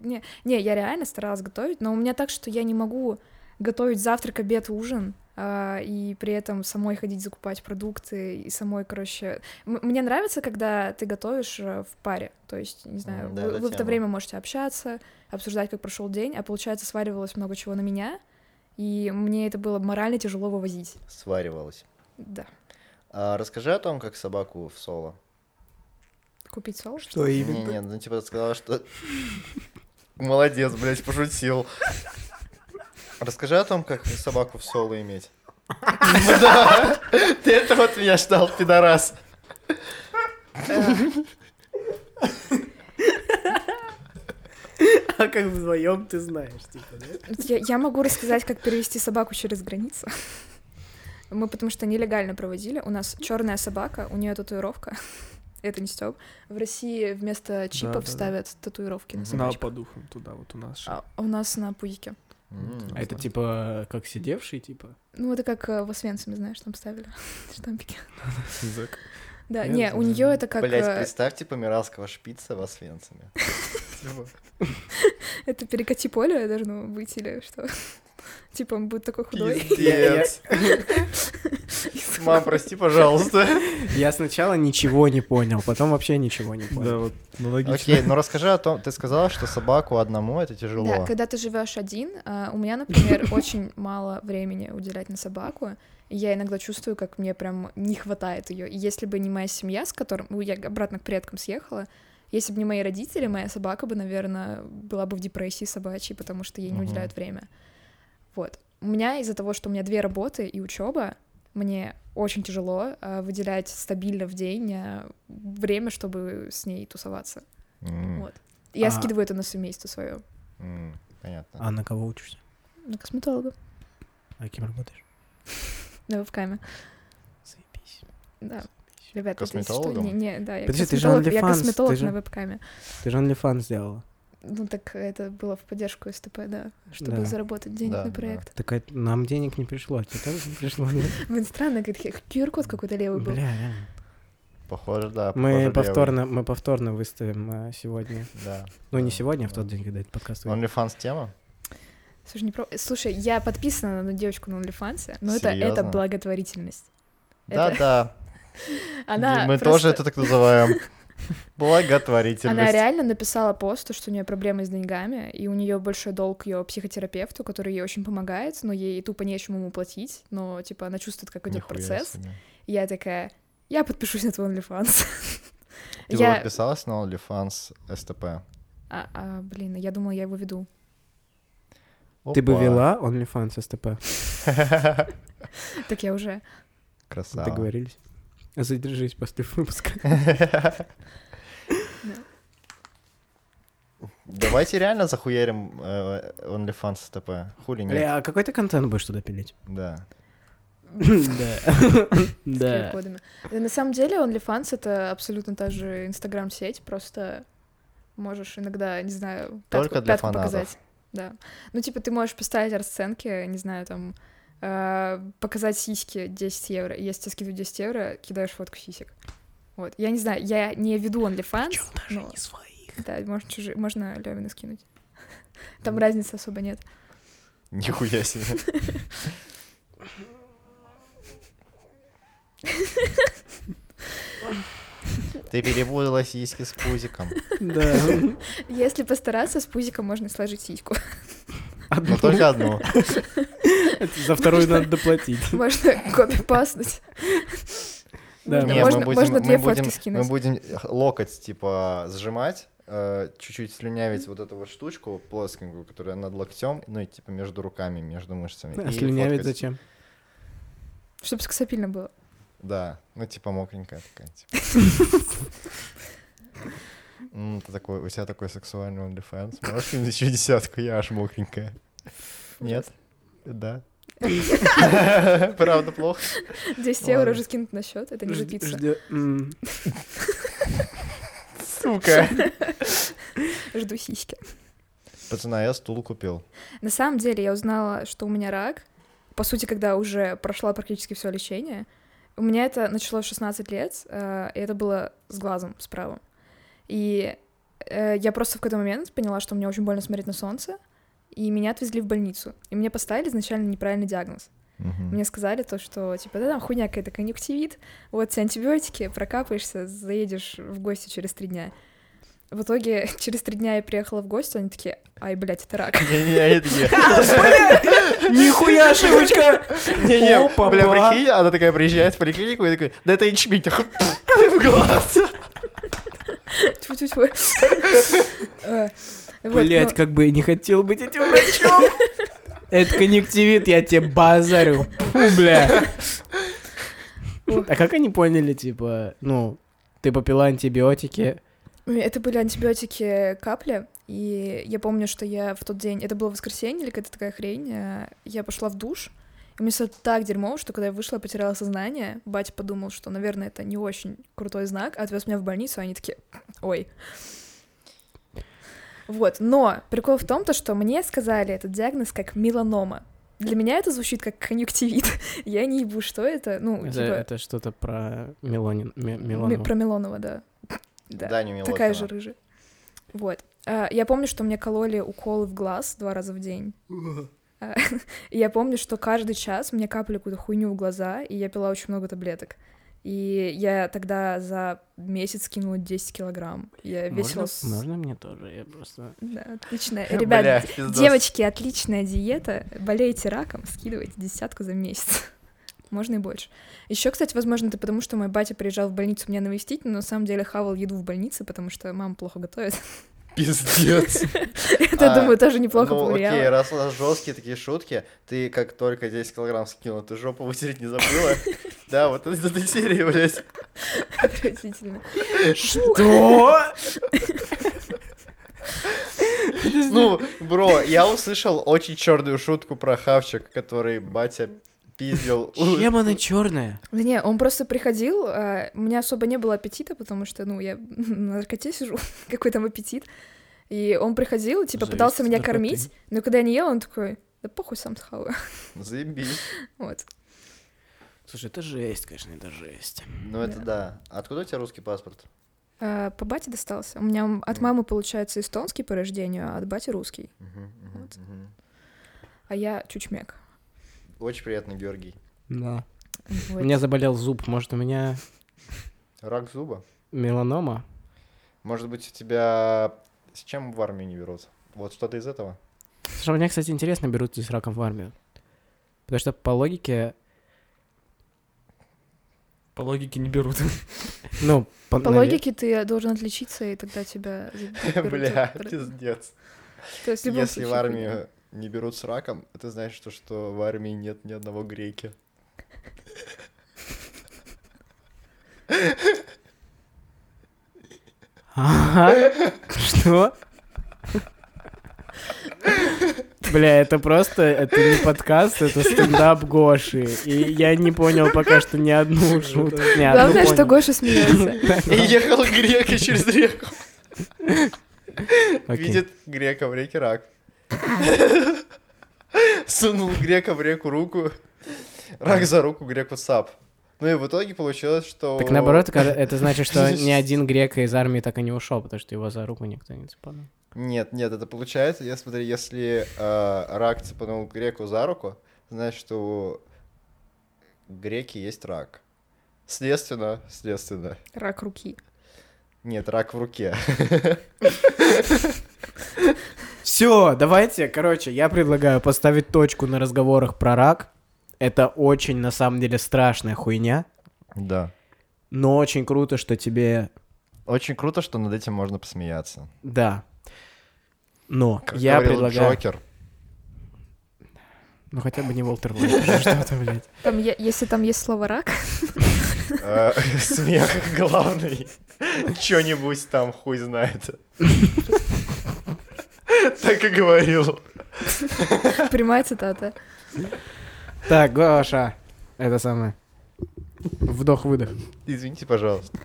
Не, не, я реально старалась готовить, но у меня так, что я не могу готовить завтрак, обед, ужин, а, и при этом самой ходить закупать продукты, и самой, короче... М- мне нравится, когда ты готовишь э, в паре, то есть, не знаю, М, да, вы, в это время можете общаться, обсуждать, как прошел день, а получается, сваривалось много чего на меня, и мне это было морально тяжело вывозить. Сваривалась. Да. А, расскажи о том, как собаку в соло. Купить соус? Что именно? не, ну типа ты сказала, что... Молодец, блядь, пошутил. Расскажи о том, как собаку в соло иметь. Да, ты это от меня ждал, пидорас. А как вдвоем ты знаешь, типа, да? Я, я могу рассказать, как перевести собаку через границу. Мы потому что нелегально проводили. У нас черная собака, у нее татуировка. Это не Степ. В России вместо чипов ставят татуировки на На собачку. по духам туда, вот у нас. А у нас на пуике. А это типа как сидевший, типа? Ну, это как э, в Освенциме, знаешь, там ставили штампики. Да, не, у нее это как... Блять, э, представьте помиралского шпица в Освенциме. Это перекати поле должно быть или что? Типа он будет такой худой. Пиздец. Мам, прости, пожалуйста. Я сначала ничего не понял, потом вообще ничего не Да, понял. вот, ну логично. Окей, ну расскажи о том, ты сказала, что собаку одному это Да, тяжело. когда ты живешь один, а, у меня, например, очень мало времени уделять на собаку. И я иногда чувствую, как мне прям не хватает ее. Если бы не моя семья, с которым ну, я обратно к предкам съехала, если бы не мои родители, моя собака бы, наверное, была бы в депрессии собачьей, потому что ей не уделяют время. Вот. У меня из-за того, что у меня две работы и учеба, мне очень тяжело а, выделять стабильно в день а, время, чтобы с ней тусоваться. М, Вот. Я А- скидываю это на семейство свое. м, Понятно. А на кого учишься? На косметолога. А кем работаешь? На вебкаме. Заебись. Да. Ребят, это если что, Косметологом? Не, не, да, я Подожди, ты же косметолог, я косметолог ты же- на вебкаме. Ты же OnlyFans сделала. Ну так это было в поддержку СТП, да, чтобы Да. заработать денег Да, на да. проект. Так это нам денег не пришло, а тебе тоже не пришло? Блин, странно, как QR-код какой-то левый был. Бля. Похоже, да. похоже, Мы левый. повторно, мы повторно выставим а, сегодня. Да. Ну, не Да, сегодня, а в да. тот день, когда этот подкаст выйдет. OnlyFans тема? Слушай, не про... Слушай, я подписана на одну девочку на OnlyFans, но это, это Серьёзно? благотворительность. Да, Это- да. Она Мы просто- тоже это так называем. Благотворительность. Она реально написала пост, что у нее проблемы с деньгами, и у нее большой долг ее психотерапевту, который ей очень помогает, но ей тупо нечему ему платить, но типа она чувствует, как идет Нихуя процесс. себе. Я такая, я подпишусь на твой OnlyFans. Ты я... бы подписалась на OnlyFans СТП? А, а, блин, я думала, я его веду. Ты бы вела OnlyFans СТП? Так я уже. Красава. Договорились? Задержись после выпуска. Давайте реально захуярим э, OnlyFans СТП. Хули нет? А какой ты контент будешь туда пилить? Да. Да. с Да. Да, на самом деле OnlyFans — это абсолютно та же Инстаграм-сеть, просто можешь иногда, не знаю, Только пятку, для пятку фанатов. показать. Да. Ну, типа, ты можешь поставить расценки, не знаю, там, э, показать сиськи 10 евро. И Если тебе скидывают 10 евро, кидаешь фотку сисек. Вот. Я не знаю, я не веду OnlyFans, но... своих. Да, можно, чужие, можно Левина скинуть. Там разницы особо нет. Нихуя себе. Ты перепутала сиськи с пузиком. Да. Если постараться, с пузиком можно сложить сиську. Но только одну. За вторую надо доплатить. Можно копипастнуть. Да, Можно- Не, можно, мы будем- можно мы две будем- фотки Мы скинуть. будем локоть, типа, сжимать, э, чуть-чуть слюнявить вот эту вот штучку плоскенькую, которая над локтем, ну и типа между руками, между мышцами. А слюнявить фоткать. зачем? Чтобы скосопильно было. Да, ну типа мокренькая такая. Типа. М, Ты такой, у тебя такой сексуальный OnlyFans. Можешь кинуть еще десятку, я аж мокренькая. Нет? Да. Правда плохо? 10 Ладно. евро уже скинут на счет, это не ждё- м. Сука. Жду сиськи. Пацана, я стул купил. На самом деле я узнала, что у меня рак. По сути, когда уже прошла практически все лечение. У меня это началось в 16 лет, э, и это было с глазом, с правым. И э, я просто в какой-то момент поняла, что мне очень больно смотреть на солнце, и меня отвезли в больницу. И мне поставили изначально неправильный диагноз. Мгм. Мне сказали то, что, типа, да, там хуйня какая-то, конъюнктивит, вот тебе антибиотики, прокапаешься, заедешь в гости через три дня. В итоге через три дня я приехала в гости, они такие, ай, блядь, это рак. Не-не, они такие... Нихуя ошибочка! Не-не, бля, прикинь, она такая приезжает в поликлинику и такой, да это ячмень, в глаз. Тьфу-тьфу-тьфу. Вот, Блять, ну, как бы я не хотел быть этим врачом. Это конъюнктивит, я тебе базарю. Фу, бля. А как они поняли, типа, ну, ты попила антибиотики, Это были антибиотики капли, и я помню, что я в тот день, это было воскресенье или какая-то такая хрень, э, я пошла в душ, и мне стало так дерьмово, что когда я вышла, я потеряла сознание, батя подумал, что, наверное, это не очень крутой знак, отвез меня в больницу, а они такие, ой. Вот, но прикол в том, то, что мне сказали этот диагноз как меланома. Для меня это звучит как конъюнктивит. Я не ебу, что это. Ну, это, типа, это что-то про мелонин, ме- ми- мелану. про Милонова, да. Да. Даню Милохина. Такая же рыжая. Вот. А, Я помню, что мне кололи уколы в глаз два раза в день. А, я помню, что каждый час мне капали какую-то хуйню в глаза, и я пила очень много таблеток. И я тогда за месяц скинула 10 килограмм. Я весила... Можно, с- можно мне тоже? Я просто... Да, отлично. Бля, Ребят, пиздос. девочки, отличная диета. Болеете раком, скидывайте десятку за месяц. Можно и больше. Еще, кстати, возможно, это потому, что мой батя приезжал в больницу меня навестить, но на самом деле хавал еду в больнице, потому что мама плохо готовит. Пиздец. Это, А, думаю, тоже неплохо ну, окей, повлияло. раз у нас жесткие такие шутки, ты как только 10 килограмм скинула, ты жопу вытереть не забыла? Да, вот из этой серии, блядь. Отвратительно. Что? Ну, бро, я услышал очень черную шутку про хавчик, который батя пиздил. у- Чем она черная? Да не, он просто приходил, а, у меня особо не было аппетита, потому что, ну, я на наркоте сижу, какой там аппетит. И он приходил, типа, Зависит пытался меня наркоты. кормить, но когда я не ела, он такой, да похуй, сам схаваю. Заебись. Вот. Слушай, это жесть, конечно, это жесть. Ну это да. Откуда у тебя русский паспорт? А, По бате достался. У меня от мамы, получается, эстонский по рождению, а от бати русский. Вот. А я чучмек. Очень приятно, Георгий. Да. У Вот. меня заболел зуб, может, у меня Рак зуба? меланома? Может быть, у тебя... С чем в армию не берут? Вот что-то из этого? Слушай, мне, кстати, интересно, берут ли с раком в армию. Потому что по логике, По логике не берут. ну, по, По логике ты должен отличиться, и тогда тебя заберут Бля, пиздец. То есть Если в армию не берут с раком, это значит, что, что в армии нет ни одного греки. Ага. Что? Бля, это просто, это не подкаст, это стендап Гоши. И я не понял пока что ни одну шутку. ни одну Главное, что понял. Гоша смеется. И ехал грек и через реку. Видит грека в реке рак. Сунул грека в реку руку. Рак за руку, греку сап. Ну и в итоге получилось, что... Так наоборот, это значит, что ни один грек из армии так и не ушел, потому что его за руку никто не цепанул. Нет, нет, это получается, я смотри, если э, рак цепанул греку за руку, значит, что у греки есть рак. Следственно, следственно. Рак руки. Нет, рак в руке. Все, давайте, короче, я предлагаю поставить точку на разговорах про рак. Это очень, на самом деле, страшная хуйня, Да. но очень круто, что тебе... Очень круто, что над этим можно посмеяться. Да. Но Как я предлагаю... Джокер. Ну хотя бы не Волтер Уайт, что-то, блядь. Там, если там есть слово рак, Э, Смех главный. Чё-нибудь там хуй знает. Так и говорил. прямая цитата. Так, Гоша. Это самое. Вдох-выдох. Извините, пожалуйста.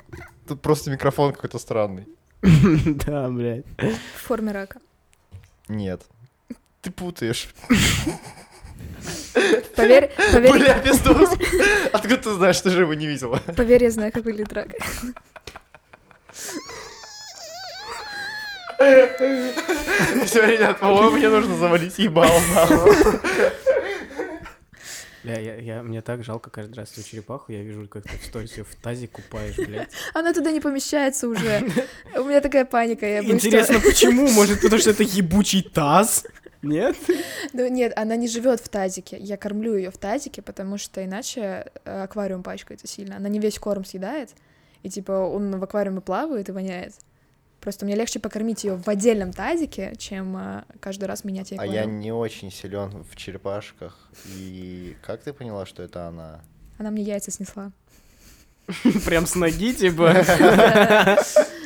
Тут просто микрофон какой-то странный. Да, блядь. В форме рака. Нет. Ты путаешь. Поверь, поверь, Бля, пиздос. Откуда ты знаешь, что же его не видела? поверь, я знаю, как выглядит рак. Все, ребят, по-моему, мне нужно завалить ебало нахуй. Бля, я, я, мне так жалко каждый раз эту черепаху, я вижу, как ты в сторис в тазе купаешь, блядь. Она туда не помещается уже. У меня такая паника. Я Интересно, почему? Может, потому что это ебучий таз? Нет? Ну нет, она не живет в тазике. Я кормлю ее в тазике, потому что иначе э, аквариум пачкается сильно. Она не весь корм съедает, и типа он в аквариуме плавает и воняет. Просто мне легче покормить ее в отдельном тазике, чем э, каждый раз менять ей А я не очень силен в черепашках. И как ты поняла, что это она? Она мне яйца снесла. Прям с ноги, типа.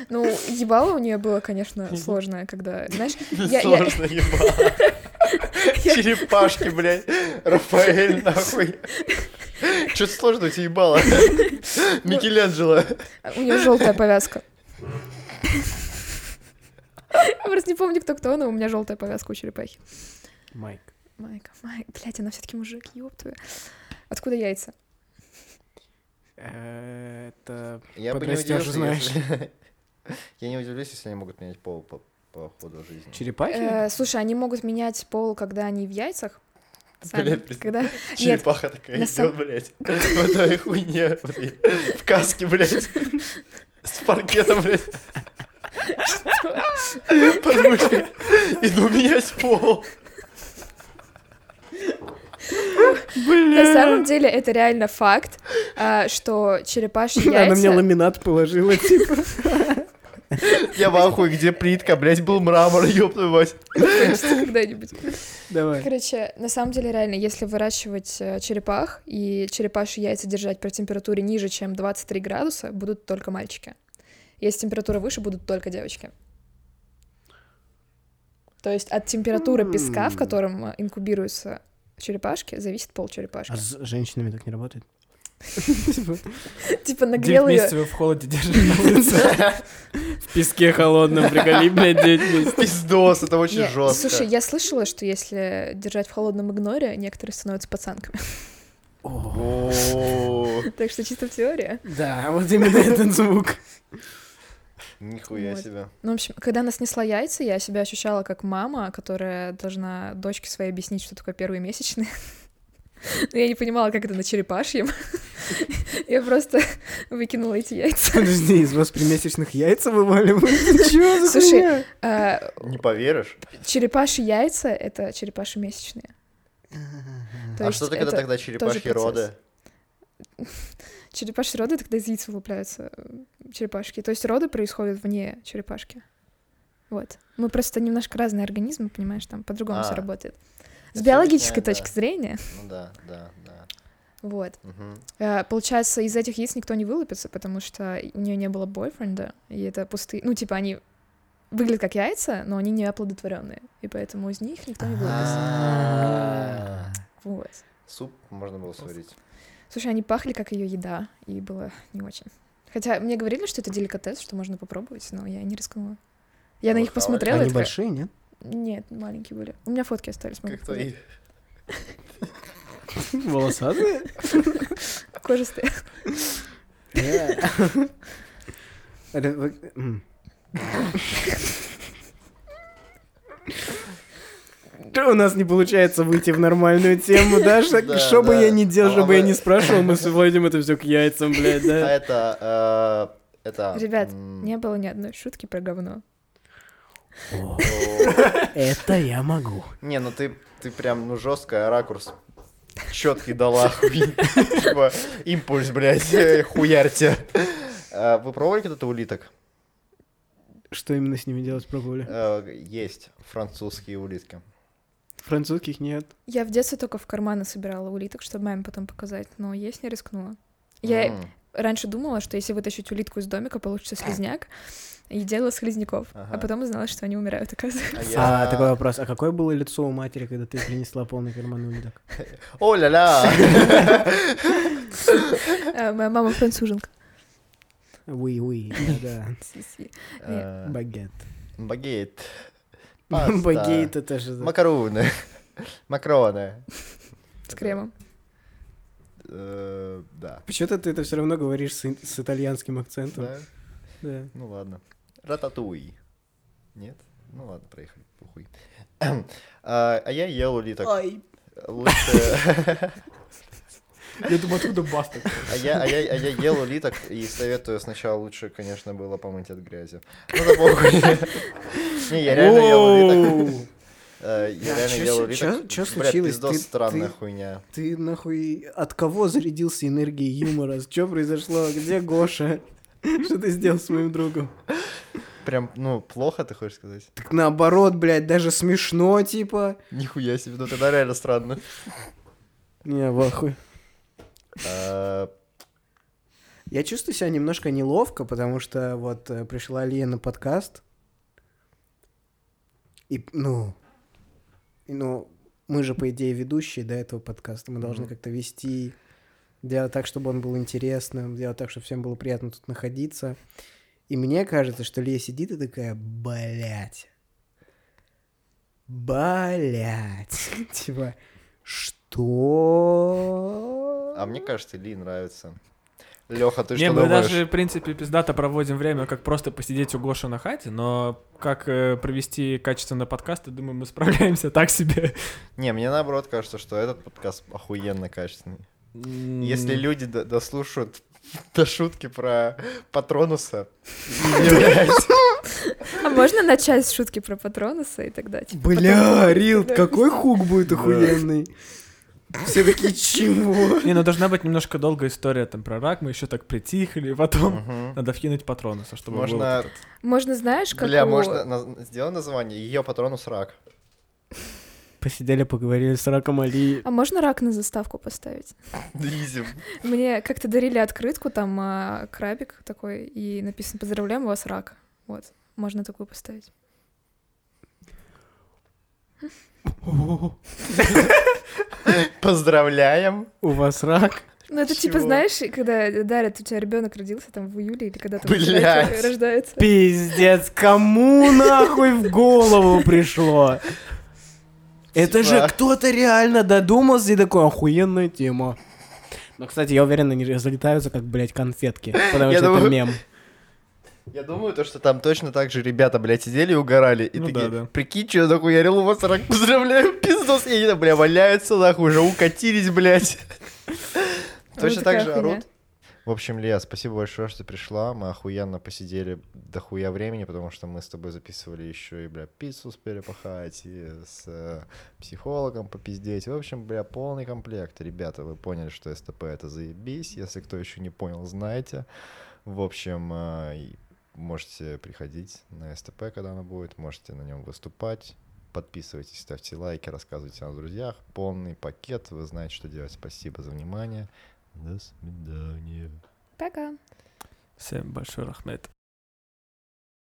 Ну, ебало у нее было, конечно, сложное, когда, знаешь, Сложно ебало. Черепашки, блядь. Рафаэль, нахуй. Что-то сложно у тебя ебало. Микеланджело. у нее желтая повязка. Я просто не помню, кто кто, но у меня желтая повязка у черепахи. Майк. Майка, Майк, блядь, она все-таки мужик, ёб твою. Откуда яйца? Это Я бы не удивился, знаешь. Я не удивлюсь, если они могут менять пол по, по ходу жизни. Черепахи? Э, слушай, они могут менять пол, когда они в яйцах. Сами. Блядь, Когда... Нет, Черепаха такая на идет, сам- блядь. В этой хуйне, в каске, блядь. С паркетом, блядь. Подмышкой. Иду менять пол. на самом деле это реально факт, а, что черепашьи Она мне яйца... ламинат положила, типа. Я в ахуе, где плитка, блядь, был мрамор, ёб твою мать. Когда-нибудь. Давай. Короче, на самом деле реально, если выращивать э, черепах и черепашьи яйца держать при температуре ниже, чем 23 градуса, будут только мальчики. Если температура выше, будут только девочки. То есть от температуры песка, в котором э, инкубируются черепашки, зависит пол черепашки. А с женщинами так не работает? Типа нагрел ее. месяцев в холоде держишь. В песке холодном, приколи, блядь, девять месяцев. Пиздос, это очень жестко. Слушай, я слышала, что если держать в холодном игноре, некоторые становятся пацанками. О, Так что чисто в теории. Да, вот именно этот звук. Нихуя Вот. себе. Ну, в общем, когда она снесла яйца, я себя ощущала как мама, которая должна дочке своей объяснить, что такое первые месячные. Но я не понимала, как это на черепашьем. Я просто выкинула эти яйца. Подожди, из вас при месячных яйца вываливают? Чего за Слушай? А, Не поверишь? Черепашьи яйца — это черепаши месячные. То А что ты, когда тогда черепашьи роды? Черепашьи роды — это когда из яиц вылупляются э, черепашки. То есть роды происходят вне черепашки. Вот. Мы просто немножко разные организмы, понимаешь, там по-другому все А. работает. С биологической объясняет, да. точки зрения, Ну да, да, да. вот. Э, Получается, из этих яиц никто не вылупится, потому что у нее не было бойфренда, и это пустые... Ну, типа, они выглядят как яйца, но они не оплодотворенные, и поэтому из них никто не вылупится. А. Вот. Суп можно было сварить. Слушай, они пахли как ее еда, и было не очень. Хотя мне говорили, что это деликатес, что можно попробовать, но я не рискнула. Я на них посмотрела. и Они такая, большие, нет? Нет, маленькие были. У меня фотки остались. Как твои. Волосатые? Кожистые. Это вы- м. Что у нас не получается выйти в нормальную тему, да? Что бы я ни делал, А что бы я ни спрашивал, мы сводим это все к яйцам, блядь, А да? это... э, Это... Ребят, не было ни одной шутки про говно. Это я могу. Не, ну ты, ты прям, ну, жестко ракурс четкий дала. Типа, импульс, блядь, э, хуярьте. А Вы пробовали когда-то улиток? Что именно с ними делать пробовали? Э, Есть французские улитки. Французских нет. Я в детстве только в карманы собирала улиток, чтобы маме потом показать, но есть не рискнула. Я М, раньше думала, что если вытащить улитку из домика, получится слизняк, и делала слизняков. А Ага. потом узнала, что они умирают, оказывается. А А, я... такой вопрос. А какое было лицо у матери, когда ты принесла полный карман улиток? О-ля-ля! А, Моя мама француженка. Уи-уи, да. Э, багет. Багет. Паста. Это же... Макароны. Макароны. С кремом. Э, Да. Почему-то ты это все равно говоришь с, итальянским акцентом. Да? Да. Ну ладно. Рататуй. Нет? Ну ладно, проехали. Похуй. А а я ел улиток. Ай. Лучше... Я думаю, откуда баста? А я, а, я, а я ел улиток и советую сначала лучше, конечно, было помыть от грязи. Ну да похуй. Не, я реально ел улиток. Э, Я реально чё ел улиток. Блядь, случилось? пиздос, Ты- странная ты- хуйня. Ты нахуй от кого зарядился энергией юмора? Что произошло? Где Гоша? Что ты сделал с моим другом? прям, ну, плохо, ты хочешь сказать? Так наоборот, блядь, даже смешно, типа. Нихуя себе, ну тогда реально странно. Не, в ахуе. А, Я чувствую себя немножко неловко, потому что вот э, пришла Лия на подкаст. И, ну, и, ну, мы же, по идее, ведущие до этого подкаста. Мы должны как-то вести, делать так, чтобы он был интересным, делать так, чтобы всем было приятно тут находиться. И мне кажется, что Лия сидит и такая, блядь, блядь, типа, что? А мне кажется, Ли нравится. Леха, ты Не, что мы думаешь? даже, в принципе, пиздато проводим время, как просто посидеть у Гоши на хате, но как э, провести качественно подкаст, я думаю, мы справляемся так себе. Не, мне наоборот кажется, что этот подкаст охуенно качественный. Если люди до- дослушают до шутки про Патронуса, А можно начать с шутки про Патронуса и тогда, типа, Бля, Рил, какой хук будет охуенный. Все такие, чего? Не, ну должна быть немножко долгая история там про рак, мы еще так притихли, потом надо вкинуть патронуса, чтобы Можно, этот- Можно, знаешь, как бля, у- можно на- сделай название, ее Патронус рак. Посидели, поговорили с Раком Али. А можно рак на заставку поставить? Изи. Мне как-то дарили открытку, там а, крабик такой, и написано «Поздравляем, у вас рак». Вот, можно такую поставить. Поздравляем. У вас рак? Ну, это типа, знаешь, когда дарят, у тебя ребенок родился там в июле или когда там Блядь. рождается. Пиздец, кому нахуй в голову пришло? Это же Типа. кто-то реально додумался и такой, охуенная тема. Но, кстати, я уверен, они разлетаются, как, блядь, конфетки. Потому Я что это мем. Я думаю, то, что там точно так же ребята, блядь, сидели и угорали. И Ну такие, да, да. прикинь, что нахуярил у вас рак, поздравляю, пиздос. И они там, бля, валяются, нахуй, уже укатились, блядь. Точно так же орут. В общем, Лия, спасибо большое, что ты пришла. Мы охуенно посидели до хуя времени, потому что мы с тобой записывали еще и, бля, пиццу успели пахать, и с э, психологом попиздеть. В общем, бля, полный комплект. Ребята, вы поняли, что СТП это заебись. Если кто еще не понял, знаете. В общем, э, можете приходить на СТП, когда оно будет, можете на нем выступать. Подписывайтесь, ставьте лайки, рассказывайте о друзьях. Полный пакет, вы знаете, что делать. Спасибо за внимание. До свидания. Пока. Всем большой рахмет.